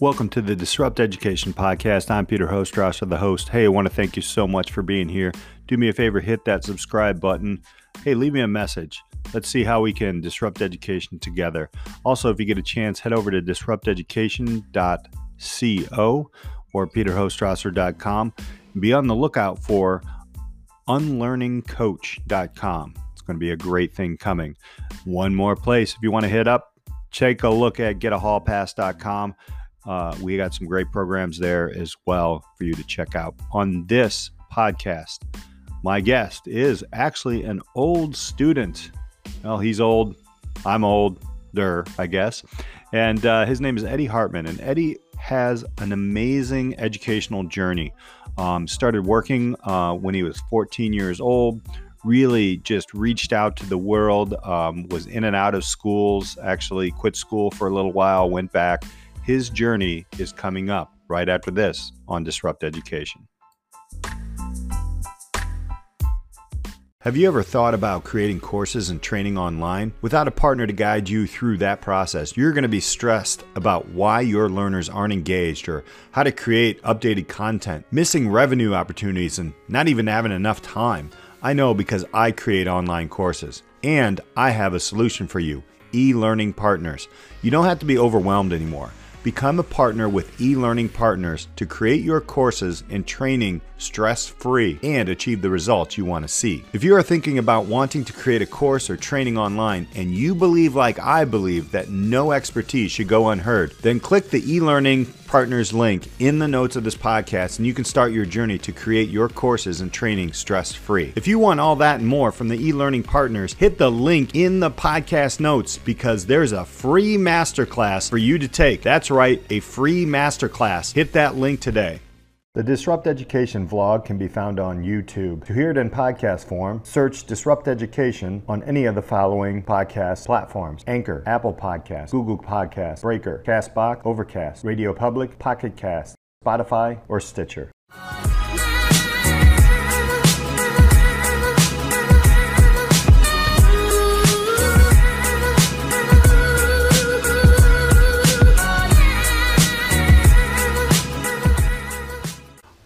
Welcome to the Disrupt Education Podcast. I'm Peter Hostrawser, the host. Hey, I want to thank you so much for being here. Do me a favor, hit that subscribe button. Hey, leave me a message. Let's see how we can disrupt education together. Also, if you get a chance, head over to disrupteducation.co or peterhostrawser.com. Be on the lookout for unlearningcoach.com. It's going to be a great thing coming. One more place if you want to hit up, take a look at getahallpass.com. Uh, we got some great programs there as well for you to check out. On this podcast, my guest is actually an old student. Well, he's old. I'm older, I guess. And uh, his name is Eddie Hartman. And Eddie has an amazing educational journey. Um, started working uh, when he was 14 years old. Really just reached out to the world, um, was in and out of schools, actually quit school for a little while, went back, his journey is coming up right after this on Disrupt Education. Have you ever thought about creating courses and training online? Without a partner to guide you through that process, you're going to be stressed about why your learners aren't engaged or how to create updated content, missing revenue opportunities, and not even having enough time. I know because I create online courses, and I have a solution for you e learning partners. You don't have to be overwhelmed anymore. Become a partner with e-learning partners to create your courses and training stress-free and achieve the results you want to see. If you are thinking about wanting to create a course or training online and you believe like I believe that no expertise should go unheard, then click the e-learning partners link in the notes of this podcast and you can start your journey to create your courses and training stress free. If you want all that and more from the e learning partners, hit the link in the podcast notes because there's a free masterclass for you to take. That's right, a free masterclass. Hit that link today. The Disrupt Education vlog can be found on YouTube. To hear it in podcast form, search Disrupt Education on any of the following podcast platforms Anchor, Apple Podcasts, Google Podcasts, Breaker, Castbox, Overcast, Radio Public, Pocket Cast, Spotify, or Stitcher.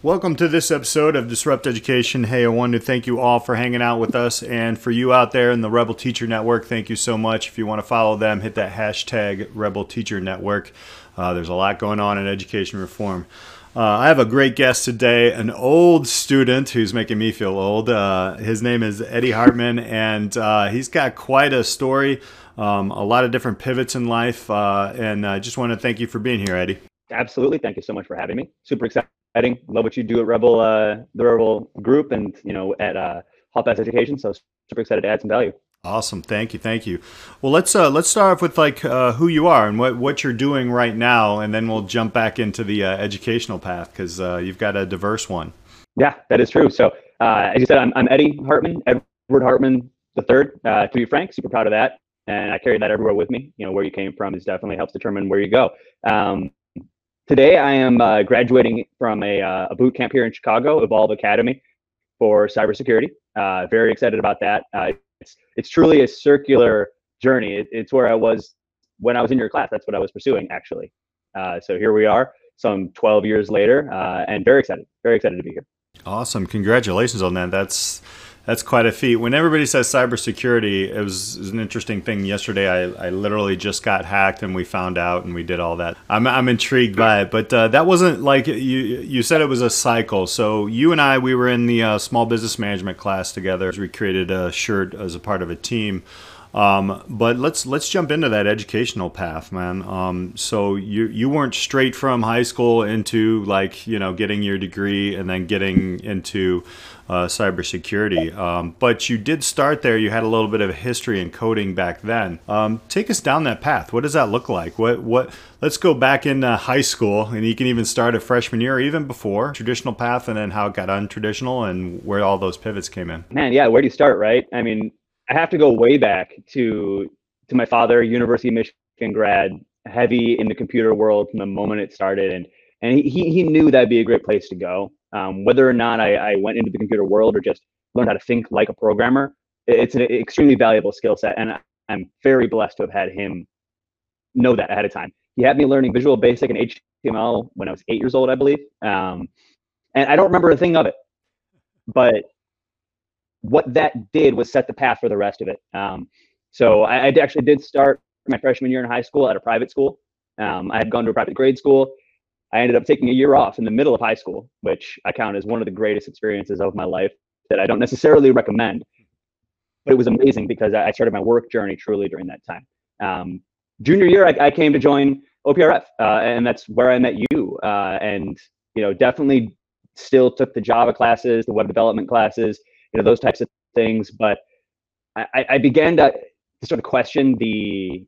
Welcome to this episode of Disrupt Education. Hey, I want to thank you all for hanging out with us. And for you out there in the Rebel Teacher Network, thank you so much. If you want to follow them, hit that hashtag Rebel Teacher Network. Uh, there's a lot going on in education reform. Uh, I have a great guest today, an old student who's making me feel old. Uh, his name is Eddie Hartman, and uh, he's got quite a story, um, a lot of different pivots in life. Uh, and I just want to thank you for being here, Eddie. Absolutely. Thank you so much for having me. Super excited exciting. Love what you do at Rebel, uh, the Rebel Group, and you know at uh, Hall Pass Education. So super excited to add some value. Awesome, thank you, thank you. Well, let's uh, let's start off with like uh, who you are and what what you're doing right now, and then we'll jump back into the uh, educational path because uh, you've got a diverse one. Yeah, that is true. So, uh, as you said, I'm, I'm Eddie Hartman, Edward Hartman the third. Uh, to be frank, super proud of that, and I carry that everywhere with me. You know, where you came from is definitely helps determine where you go. Um, Today, I am uh, graduating from a, uh, a, boot camp here in Chicago, Evolve Academy for cybersecurity. Uh, very excited about that. Uh, it's, it's truly a circular journey. It, it's where I was when I was in your class. That's what I was pursuing, actually. Uh, so here we are, some 12 years later, uh, and very excited, very excited to be here. Awesome. Congratulations on that. That's that's quite a feat. When everybody says cybersecurity, it was, it was an interesting thing. Yesterday, I, I literally just got hacked, and we found out, and we did all that. I'm, I'm intrigued by it, but uh, that wasn't like you. You said it was a cycle. So you and I, we were in the uh, small business management class together. We created a shirt as a part of a team. Um, but let's let's jump into that educational path, man. Um, so you you weren't straight from high school into like you know getting your degree and then getting into uh, cybersecurity, um, but you did start there. You had a little bit of history in coding back then. Um, take us down that path. What does that look like? What what? Let's go back into high school, and you can even start at freshman year, even before traditional path, and then how it got untraditional and where all those pivots came in. Man, yeah, where do you start, right? I mean, I have to go way back to to my father, University of Michigan grad, heavy in the computer world from the moment it started, and and he he knew that'd be a great place to go. Um, whether or not I, I went into the computer world or just learned how to think like a programmer, it's an extremely valuable skill set, and I'm very blessed to have had him know that ahead of time. He had me learning Visual Basic and HTML when I was eight years old, I believe. Um, and I don't remember a thing of it, but what that did was set the path for the rest of it. Um, so I, I, actually did start my freshman year in high school at a private school. Um, I had gone to a private grade school. I ended up taking a year off in the middle of high school, which I count as one of the greatest experiences of my life that I don't necessarily recommend. But it was amazing because I started my work journey truly during that time. Um, junior year, I, I, came to join OPRF, uh, and that's where I met you. Uh, and you know, definitely still took the Java classes, the web development classes, you know, those types of things. But I, I began to, sort of question the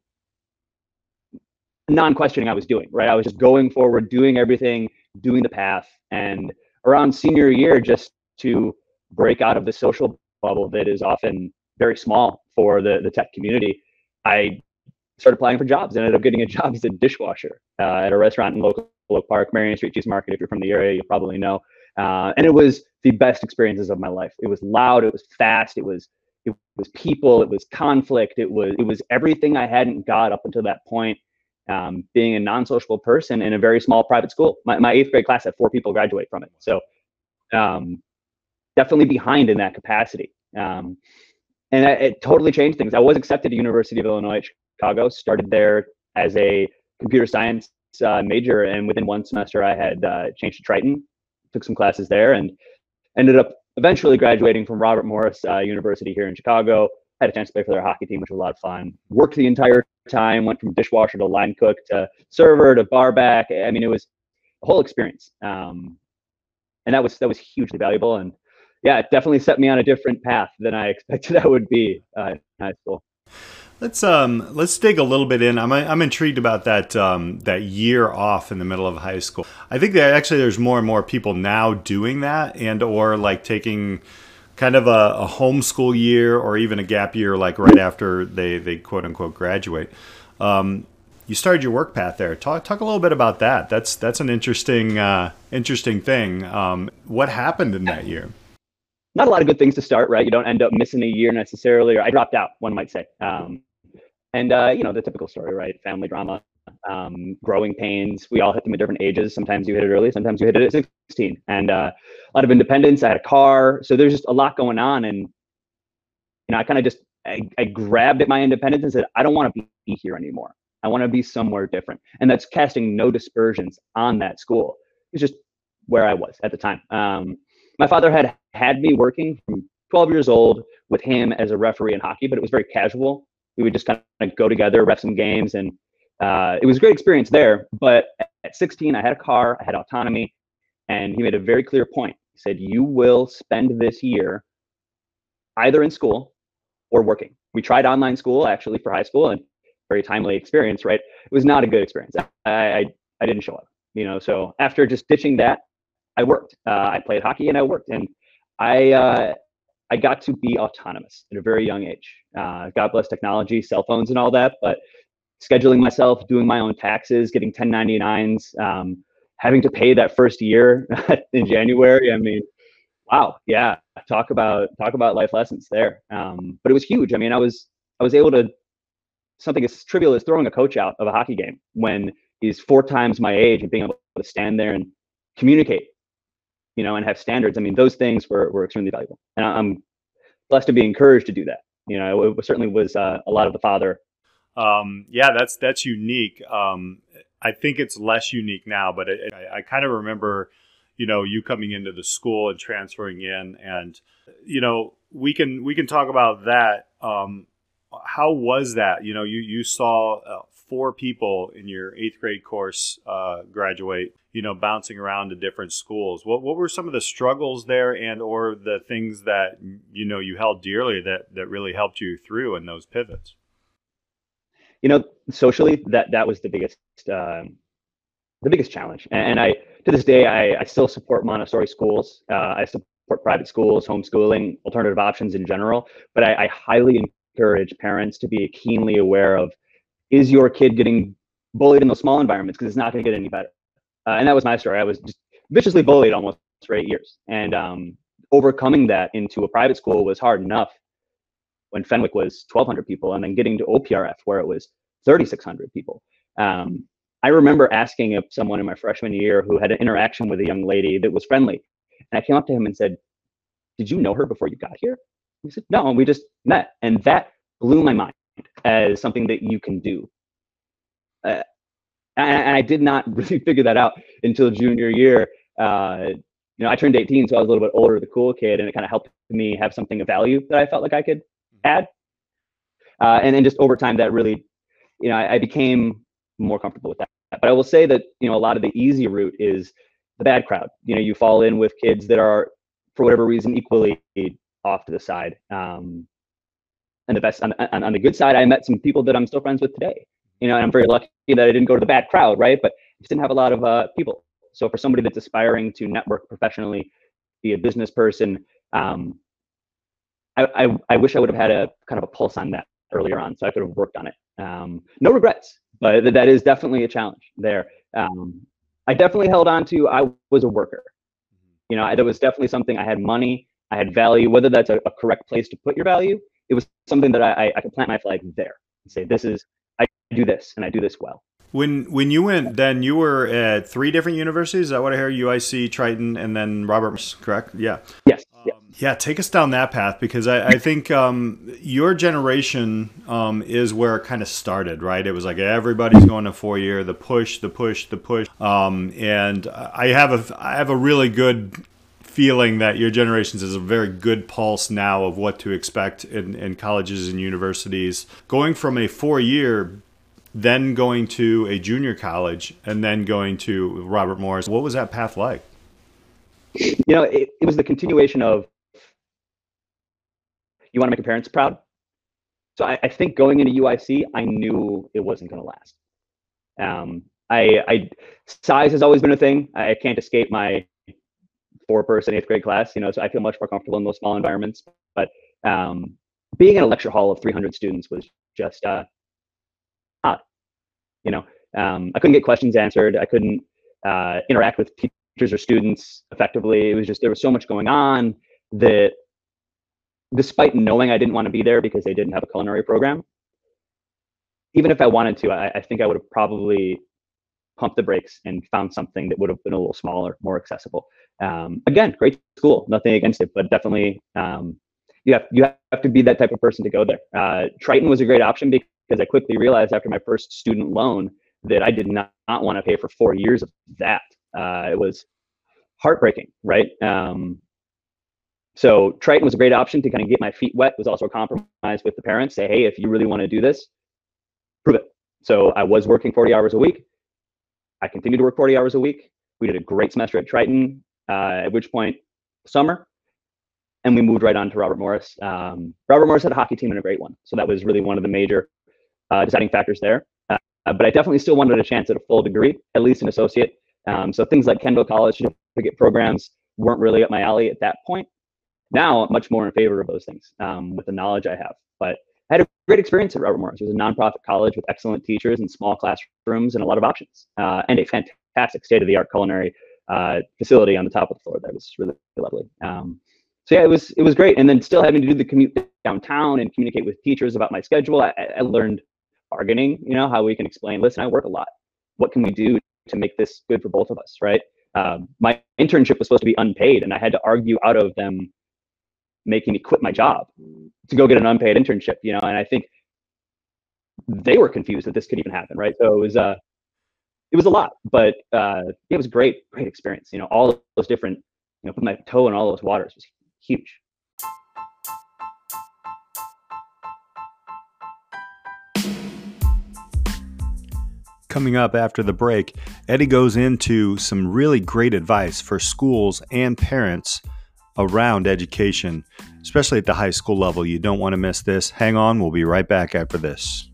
non-questioning I was doing. Right, I was just going forward, doing everything, doing the path, and around senior year, just to break out of the social bubble that is often very small for the the tech community. I started applying for jobs and ended up getting a job as a dishwasher uh, at a restaurant in local Oak Park, Marion Street Cheese Market. If you're from the area, you probably know. Uh, and it was the best experiences of my life. It was loud, it was fast, it was it was people, it was conflict, it was it was everything I hadn't got up until that point. Um, being a non-sociable person in a very small private school. My, my eighth grade class had four people graduate from it, so um, definitely behind in that capacity. Um, and it, it totally changed things. I was accepted to University of Illinois Chicago, started there as a computer science uh, major, and within one semester, I had uh, changed to Triton, took some classes there, and ended up eventually graduating from Robert Morris uh, University here in Chicago. Had a chance to play for their hockey team, which was a lot of fun. Worked the entire time, went from dishwasher to line cook to server to bar back. I mean, it was a whole experience, um, and that was that was hugely valuable. And yeah, it definitely set me on a different path than I expected I would be uh, in high school. Let's um let's dig a little bit in. I'm I'm intrigued about that um, that year off in the middle of high school. I think that actually there's more and more people now doing that and or like taking kind of a, a homeschool year or even a gap year like right after they they quote unquote graduate. Um, you started your work path there. Talk talk a little bit about that. That's that's an interesting uh, interesting thing. Um, what happened in that year? Not a lot of good things to start, right? You don't end up missing a year necessarily, or I dropped out, one might say. Um, and uh, you know the typical story, right? Family drama, um, growing pains. We all hit them at different ages. Sometimes you hit it early, sometimes you hit it at 16. And uh, a lot of independence. I had a car, so there's just a lot going on. And you know, I kind of just I, I, grabbed at my independence and said, I don't want to be here anymore. I want to be somewhere different. And that's casting no dispersions on that school. It's just where I was at the time. Um, my father had had me working from 12 years old with him as a referee in hockey, but it was very casual we would just kind of go together, ref some games, and uh, it was a great experience there. But at 16, I had a car, I had autonomy, and he made a very clear point. He said, "You will spend this year either in school or working." We tried online school actually for high school, and very timely experience. Right, it was not a good experience. I I, I didn't show up. You know, so after just ditching that, I worked. Uh, I played hockey and I worked, and I uh, I got to be autonomous at a very young age. Uh, God bless technology, cell phones, and all that. But scheduling myself, doing my own taxes, getting 1099s, um, having to pay that first year in January. I mean, wow, yeah. Talk about talk about life lessons there. Um, but it was huge. I mean, I was I was able to something as trivial as throwing a coach out of a hockey game when he's four times my age and being able to stand there and communicate you know, and have standards. I mean, those things were, were extremely valuable. And I'm blessed to be encouraged to do that. You know, it, certainly was uh, a lot of the father. Um, yeah, that's that's unique. Um, I think it's less unique now, but it, I, I kind of remember, you know, you coming into the school and transferring in, and you know, we can we can talk about that. Um, how was that? You know, you you saw uh, four people in your eighth grade course uh, graduate you know bouncing around to different schools. What, what were some of the struggles there and or the things that you know you held dearly that that really helped you through in those pivots? You know socially that that was the biggest um, the biggest challenge. And i to this day i, I still support montessori schools. Uh, i support private schools homeschooling alternative options in general. But I, I highly encourage parents to be keenly aware of is your kid getting bullied in those small environments because it's not going to get any better uh, and that was my story. I was just viciously bullied almost for eight years, and um, overcoming that into a private school was hard enough. When Fenwick was 1,200 people, and then getting to OPRF where it was 3,600 people. Um, I remember asking someone in my freshman year who had an interaction with a young lady that was friendly. And I came up to him and said, Did you know her before you got here? He said, No, and we just met. And that blew my mind as something that you can do. Uh, and I did not really figure that out until junior year. Uh, you know, I turned 18, so I was a little bit older, the cool kid, and it kind of helped me have something of value that I felt like I could mm-hmm. add. Uh, and then just over time, that really, you know, I, I, became more comfortable with that. But I will say that you know, a lot of the easy route is the bad crowd. You know, you fall in with kids that are, for whatever reason, equally off to the side. Um, and the best on, on, on the good side, I met some people that I'm still friends with today. You know, and I'm very lucky that I didn't go to the bad crowd, right? But I just didn't have a lot of uh, people so for somebody that's aspiring to network professionally, be a business person, um, I, I, I, wish I would have had a kind of a pulse on that earlier on, so I could have worked on it. Um, no regrets, but that is definitely a challenge there. Um, I definitely held on to. I was a worker. You know, I, that was definitely something. I had money. I had value. Whether that's a, a correct place to put your value, it was something that I, I, could plant my flag there and say, "This is I do this, and I do this well." When when you went, then you were at three different universities. Is that what I hear? UIC, Triton, and then Robert. Correct? Yeah. Yes. Um, yeah. Take us down that path because I, I think um, your generation um, is where it kind of started, right? It was like everybody's going to four year, the push, the push, the push. Um, and I have a I have a really good feeling that your generations is a very good pulse now of what to expect in, in colleges and universities. Going from a four year then going to a junior college, and then going to Robert Morris. What was that path like? You know, it, it was the continuation of you want to make your parents proud. So I, I think going into UIC, I knew it wasn't going to last. Um, I, I size has always been a thing. I can't escape my four-person eighth grade class. You know, so I feel much more comfortable in those small environments. But um, being in a lecture hall of 300 students was just uh, odd. You know, um, I couldn't get questions answered. I couldn't uh, interact with teachers or students effectively. It was just there was so much going on that, despite knowing I didn't want to be there because they didn't have a culinary program, even if I wanted to, I, I think I would have probably pumped the brakes and found something that would have been a little smaller, more accessible. Um, again, great school, nothing against it, but definitely um, you have you have to be that type of person to go there. Uh, Triton was a great option because I quickly realized after my first student loan that I did not, not want to pay for four years of that. Uh, it was heartbreaking, right? Um, so Triton was a great option to kind of get my feet wet. It was also a compromise with the parents. Say, hey, if you really want to do this, prove it. So I was working 40 hours a week. I continued to work 40 hours a week. We did a great semester at Triton. Uh, at which point, summer, and we moved right on to Robert Morris. Um, Robert Morris had a hockey team and a great one, so that was really one of the major uh, deciding factors there. Uh, but I definitely still wanted a chance at a full degree, at least an associate. Um, so things like Kendall College certificate programs weren't really up my alley at that point. Now, I'm much more in favor of those things um, with the knowledge I have. But I had a great experience at Robert Morris. It was a nonprofit college with excellent teachers and small classrooms and a lot of options, uh, and a fantastic state-of-the-art culinary uh, facility on the top of the floor. That was really lovely. Um, so yeah, it was it was great. And then still having to do the commute downtown and communicate with teachers about my schedule, I, I learned bargaining, you know, how we can explain, listen, I work a lot. What can we do to make this good for both of us, right? Um, my internship was supposed to be unpaid, and I had to argue out of them making me quit my job to go get an unpaid internship, you know, and I think they were confused that this could even happen, right? So it was uh it was a lot, but uh it was great, great experience. You know, all those different, you know, put my toe in all those waters was huge. Coming up after the break, Eddie goes into some really great advice for schools and parents around education, especially at the high school level. You don't want to miss this. Hang on, we'll be right back after this.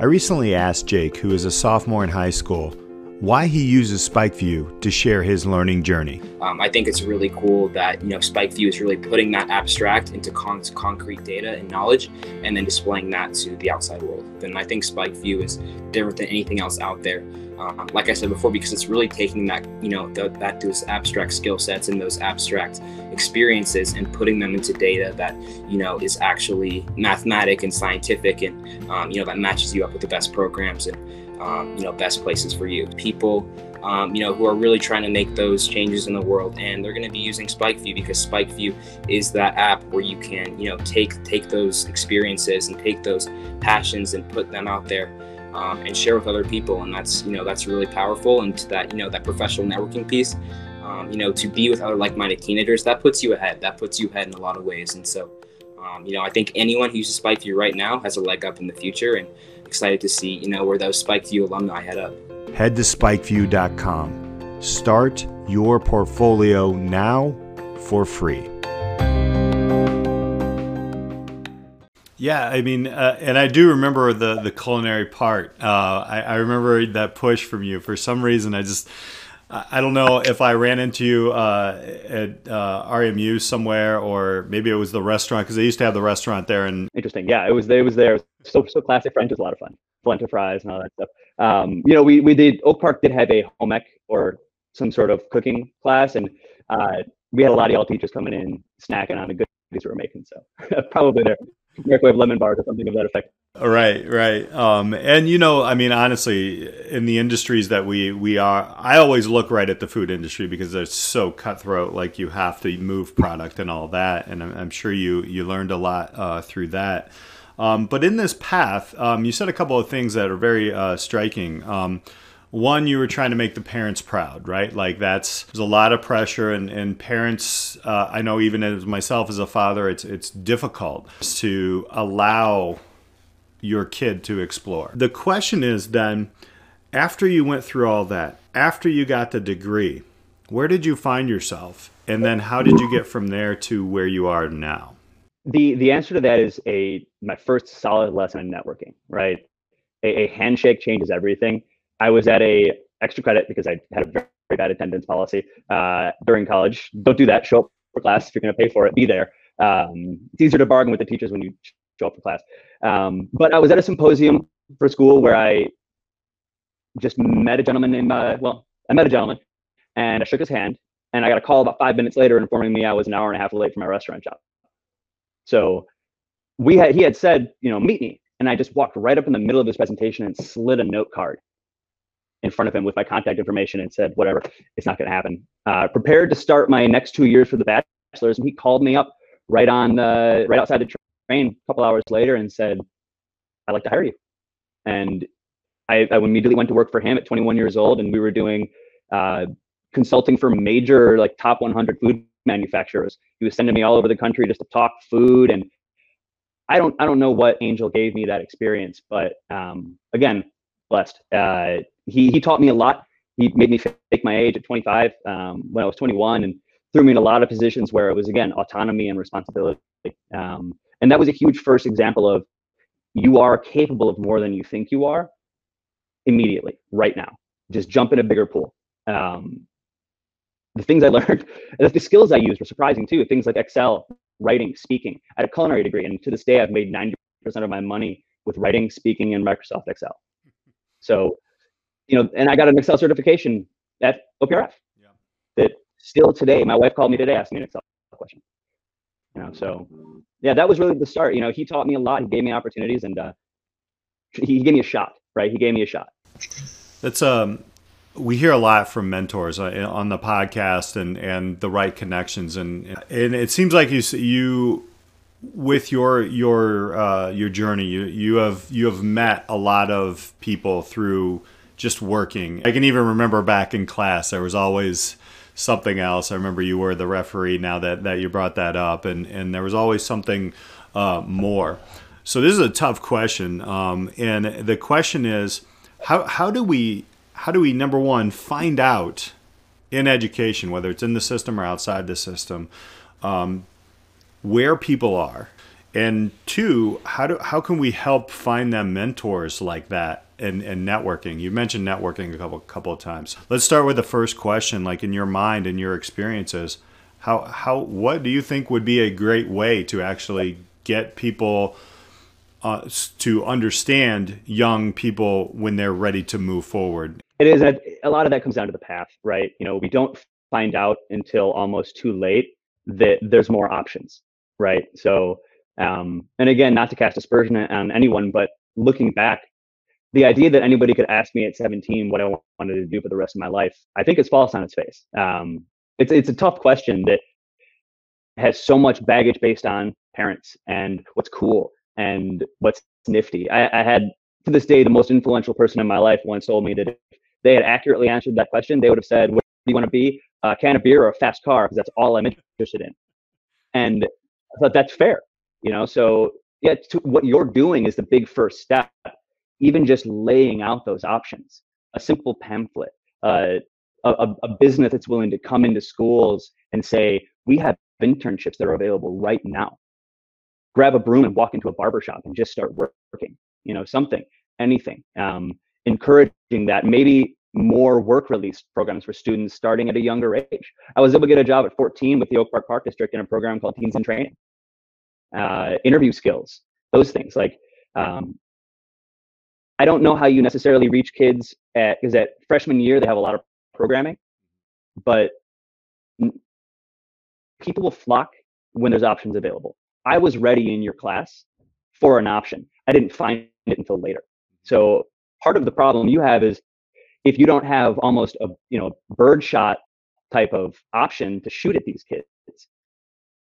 I recently asked Jake, who is a sophomore in high school, why he uses SpikeView to share his learning journey. Um, I think it's really cool that you know SpikeView is really putting that abstract into con- concrete data and knowledge, and then displaying that to the outside world. And I think SpikeView is different than anything else out there. Um, like I said before, because it's really taking that you know the, that those abstract skill sets and those abstract experiences and putting them into data that you know is actually mathematic and scientific, and um, you know that matches you up with the best programs and um, you know best places for you. People um, you know, who are really trying to make those changes in the world, and they're going to be using SpikeView because SpikeView is that app where you can, you know, take take those experiences and take those passions and put them out there um, and share with other people, and that's you know that's really powerful. And to that you know that professional networking piece, um, you know, to be with other like-minded teenagers, that puts you ahead. That puts you ahead in a lot of ways, and so. Um, you know, I think anyone who uses SpikeView right now has a leg up in the future, and excited to see, you know, where those SpikeView alumni head up. Head to spikeview.com. Start your portfolio now for free. Yeah, I mean, uh, and I do remember the the culinary part. Uh, I, I remember that push from you. For some reason, I just I don't know if I ran into you uh, at uh, RMU somewhere, or maybe it was the restaurant because they used to have the restaurant there. And interesting, yeah, it was it was there. So so classic French was a lot of fun. Flint fries and all that stuff. Um, you know, we we did Oak Park did have a home ec or some sort of cooking class, and uh, we had a lot of y'all teachers coming in snacking on the goodies we were making. So probably their microwave lemon bars or something of that effect. Right, right. Um, and you know, I mean, honestly, in the industries that we we are, I always look right at the food industry because they're so cutthroat. Like you have to move product and all that, and I'm, I'm sure you you learned a lot uh, through that. Um, but in this path, um, you said a couple of things that are very uh, striking. Um, one you were trying to make the parents proud right? Like that's there's a lot of pressure and, and parents uh, i know even as myself as a father it's it's difficult to allow your kid to explore. The question is then after you went through all that after you got the degree where did you find yourself? And then how did you get from there to where you are now? The the answer to that is a my first solid lesson in networking right? A, a handshake changes everything I was at a extra credit because I had a very, very bad attendance policy uh, during college. Don't do that. Show up for class if you're going to pay for it. Be there. Um, it's easier to bargain with the teachers when you show up for class. Um, but I was at a symposium for school where I just met a gentleman named uh, well, I met a gentleman and I shook his hand and I got a call about five minutes later informing me I was an hour and a half late for my restaurant job. So we had he had said, you know, meet me. And I just walked right up in the middle of his presentation and slid a note card in front of him with my contact information and said, whatever, it's not going to happen. Uh, prepared to start my next two years for the bachelor's, and he called me up right on the right outside the train a couple hours later and said, "I'd like to hire you." And I, I immediately went to work for him at 21 years old, and we were doing uh, consulting for major like top 100 food manufacturers. He was sending me all over the country just to talk food and I don't I don't know what Angel gave me that experience, but um, again, blessed. Uh, he he taught me a lot. He made me fake my age at 25 um, when I was 21, and threw me in a lot of positions where it was again autonomy and responsibility. Um, and that was a huge first example of you are capable of more than you think you are immediately, right now. Just jump in a bigger pool. Um, the things I learned, the skills I used were surprising too. Things like Excel, writing, speaking. I had a culinary degree, and to this day, I've made 90% of my money with writing, speaking, and Microsoft Excel. So you know, and I got an Excel certification at OPRF. Yeah. That still today, my wife called me today, asked me an Excel question. You know, so yeah, that was really the start. You know, he taught me a lot. He gave me opportunities, and uh, he gave me a shot. Right, he gave me a shot. That's um, we hear a lot from mentors uh, on the podcast and and the right connections, and and it seems like you you with your your uh, your journey, you you have you have met a lot of people through just working. I can even remember back in class, there was always something else. I remember you were the referee now that, that you brought that up, and, and there was always something uh, more. So this is a tough question, um, and the question is, how, how do we how do we number one find out in education, whether it's in the system or outside the system, um, where people are, and two, how do how can we help find them mentors like that and, and networking. You mentioned networking a couple couple of times. Let's start with the first question. Like in your mind and your experiences, how how what do you think would be a great way to actually get people uh, to understand young people when they're ready to move forward? It is a, a lot of that comes down to the path, right? You know, we don't find out until almost too late that there's more options, right? So, um, and again, not to cast aspersion on anyone, but looking back, the idea that anybody could ask me at 17 what I wanted to do for the rest of my life, I think is false on its face. Um, it's it's a tough question that has so much baggage based on parents and what's cool and what's nifty. I, I had to this day the most influential person in my life once told me that if they had accurately answered that question, they would have said, "What do you want to be? A can of beer or a fast car?" Because that's all I'm interested in. And I thought that's fair, you know. So yeah, what you're doing is the big first step. Even just laying out those options, a simple pamphlet, uh, a, a business that's willing to come into schools and say, "We have internships that are available right now." Grab a broom and walk into a barbershop and just start working. You know, something, anything. Um, encouraging that maybe more work release programs for students starting at a younger age. I was able to get a job at 14 with the Oak Park Park District in a program called Teens in Training. Uh, interview skills, those things. Like, um, I don't know how you necessarily reach kids at because at freshman year they have a lot of programming, but people will flock when there's options available. I was ready in your class for an option. I didn't find it until later. So part of the problem you have is if you don't have almost a you know birdshot type of option to shoot at these kids,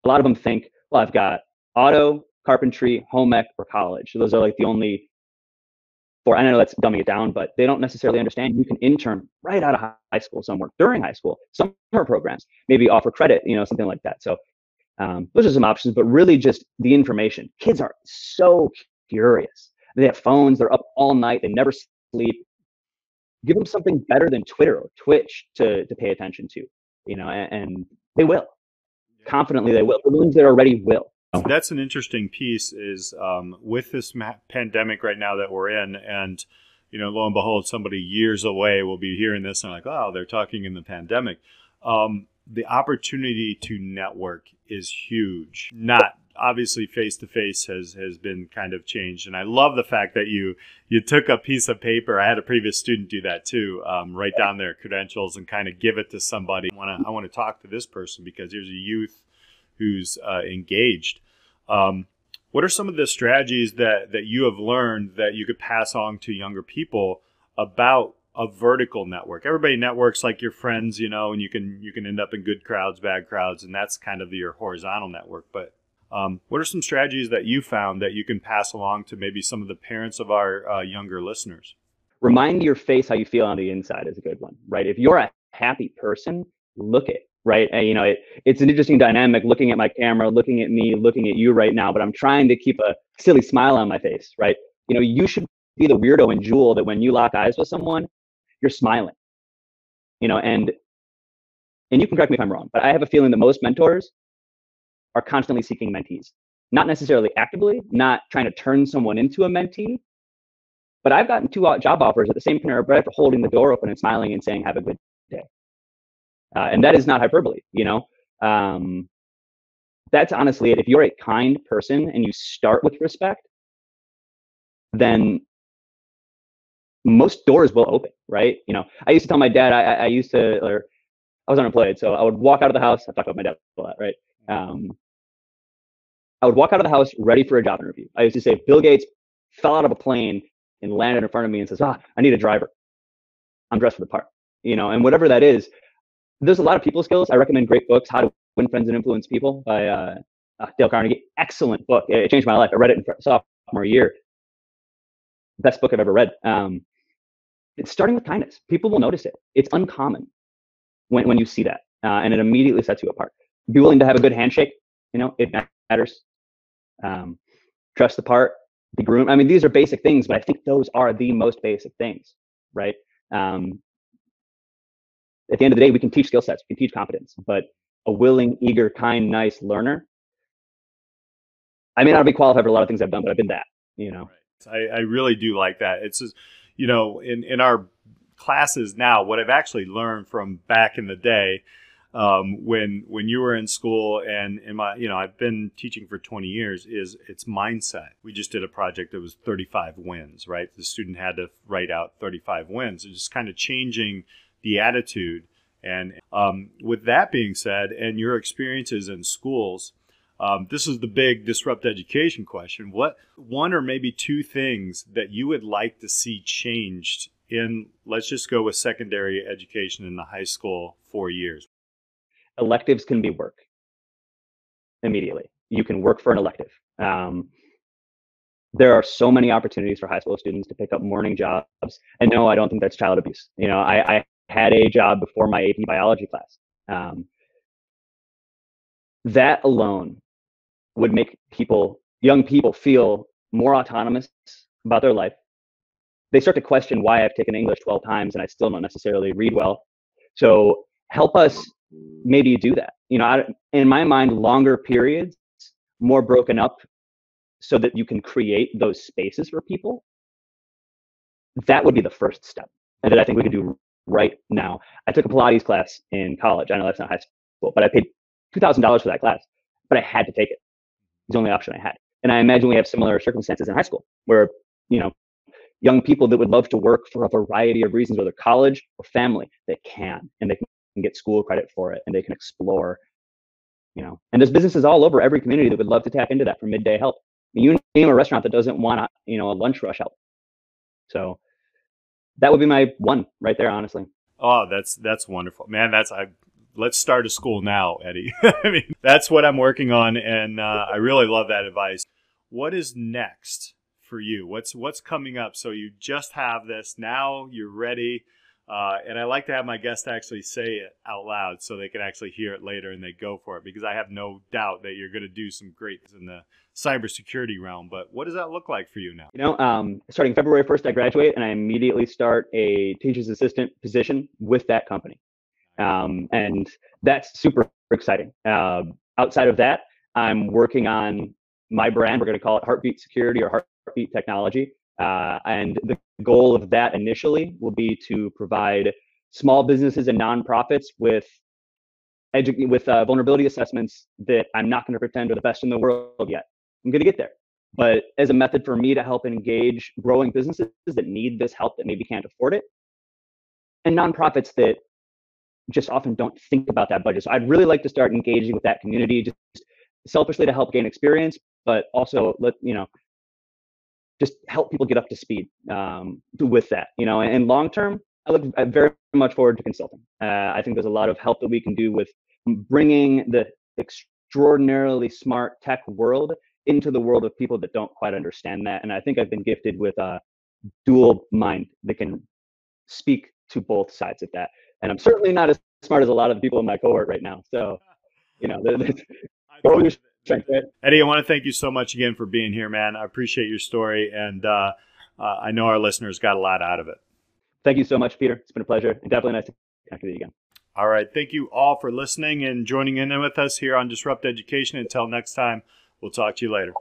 a lot of them think, well, I've got auto, carpentry, home ec, or college. Those are like the only four. I know that's dumbing it down, but they don't necessarily understand you can intern right out of high school somewhere during high school, summer programs, maybe offer credit, you know, something like that. So um, those are some options, but really just the information. Kids are so curious. They have phones. They're up all night. They never sleep. Give them something better than Twitter or Twitch to to pay attention to, you know, and, and they will. Confidently, they will. The ones that are ready will. That's an interesting piece. Is um, with this ma- pandemic right now that we're in, and you know, lo and behold, somebody years away will be hearing this and like, oh, they're talking in the pandemic. Um, the opportunity to network is huge. Not obviously face to face has has been kind of changed and i love the fact that you you took a piece of paper i had a previous student do that too um, write down their credentials and kind of give it to somebody i want to i want to talk to this person because there's a youth who's uh, engaged um, what are some of the strategies that that you have learned that you could pass on to younger people about a vertical network. Everybody networks like your friends, you know, and you can you can end up in good crowds, bad crowds, and that's kind of your horizontal network. But um, what are some strategies that you found that you can pass along to maybe some of the parents of our uh, younger listeners? Remind your face how you feel on the inside is a good one, right? If you're a happy person, look it, right? And, you know, it, it's an interesting dynamic looking at my camera, looking at me, looking at you right now, but I'm trying to keep a silly smile on my face, right? You know, you should be the weirdo and jewel that when you lock eyes with someone, you're smiling, you know, and and you can correct me if I'm wrong, but I have a feeling that most mentors are constantly seeking mentees, not necessarily actively, not trying to turn someone into a mentee. But I've gotten two job offers at the same Panera Bread for holding the door open and smiling and saying, "Have a good day," uh, and that is not hyperbole. You know, um, that's honestly it. If you're a kind person and you start with respect, then most doors will open, right? You know, I used to tell my dad, I, I used to, or I was unemployed, so I would walk out of the house. I talked about my dad a lot, right? Um, I would walk out of the house ready for a job interview. I used to say, Bill Gates fell out of a plane and landed in front of me and says, ah, I need a driver. I'm dressed for the part, you know, and whatever that is. There's a lot of people skills. I recommend great books, How to Win Friends and Influence People by uh, uh, Dale Carnegie. Excellent book. It, changed my life. I read it in sophomore year. Best book I've ever read. Um, it's starting with kindness. People will notice it. It's uncommon when, when you see that, uh, and it immediately sets you apart. Be willing to have a good handshake. You know, it matters. Um, trust the part, be groomed. I mean, these are basic things, but I think those are the most basic things, right? Um, at the end of the day, we can teach skill sets, we can teach competence, but a willing, eager, kind, nice learner. I may not be qualified for a lot of things I've done, but I've been that, you know. I, I really do like that. It's just, you know, in, in our classes now, what I've actually learned from back in the day, um, when when you were in school and in my you know I've been teaching for 20 years is it's mindset. We just did a project that was 35 wins, right? The student had to write out 35 wins. It's just kind of changing the attitude. And um, with that being said, and your experiences in schools, um, this is the big disrupt education question. What one or maybe two things that you would like to see changed in, let's just go with secondary education in the high school four years? Electives can be work immediately. You can work for an elective. Um, there are so many opportunities for high school students to pick up morning jobs. And no, I don't think that's child abuse. You know, I, I had a job before my AP biology class. Um, that alone would make people, young people, feel more autonomous about their life. They start to question why I've taken English 12 times and I still don't necessarily read well. So help us maybe do that. You know, I, in my mind, longer periods, more broken up, so that you can create those spaces for people. That would be the first step, and that I think we could do right now. I took a Pilates class in college. I know that's not high school, but I paid two thousand dollars for that class, but I had to take it It's the only option I had. And I imagine we have similar circumstances in high school where, you know, young people that would love to work for a variety of reasons, whether college or family, they can, and they can get school credit for it and they can explore, you know, and there's businesses all over every community that would love to tap into that for midday help. You name a restaurant that doesn't want, a, you know, a lunch rush help. So that would be my one right there, honestly. Oh, that's that's wonderful, man. That's I let's start a school now, Eddie. I mean, that's what I'm working on, and uh, I really love that advice. What is next for you? What's what's coming up? So you just have this now. You're ready. Uh, and I like to have my guests actually say it out loud so they can actually hear it later and they go for it because I have no doubt that you're going to do some great things in the cybersecurity realm. But what does that look like for you now? You know, um, starting February 1st, I graduate and I immediately start a teacher's assistant position with that company. Um, and that's super exciting. Uh, outside of that, I'm working on my brand. We're going to call it Heartbeat Security or Heartbeat Technology. Uh, and the goal of that initially will be to provide small businesses and nonprofits with edu- with uh, vulnerability assessments that I'm not going to pretend are the best in the world yet. I'm going to get there, but as a method for me to help engage growing businesses that need this help that maybe can't afford it, and nonprofits that just often don't think about that budget. So I'd really like to start engaging with that community, just selfishly to help gain experience, but also let you know, just help people get up to speed um, with that. You know, and long term, I look very much forward to consulting. Uh, I think there's a lot of help that we can do with bringing the extraordinarily smart tech world into the world of people that don't quite understand that. And I think I've been gifted with a dual mind that can speak to both sides of that and I'm certainly not as smart as a lot of the people in my cohort right now. So, you know, Eddie, I want to thank you so much again for being here, man. I appreciate your story, and uh, uh, I know our listeners got a lot out of it. Thank you so much, Peter. It's been a pleasure, and definitely nice to connect with you again. All right, thank you all for listening and joining in with us here on Disrupt Education. Until next time, we'll talk to you later.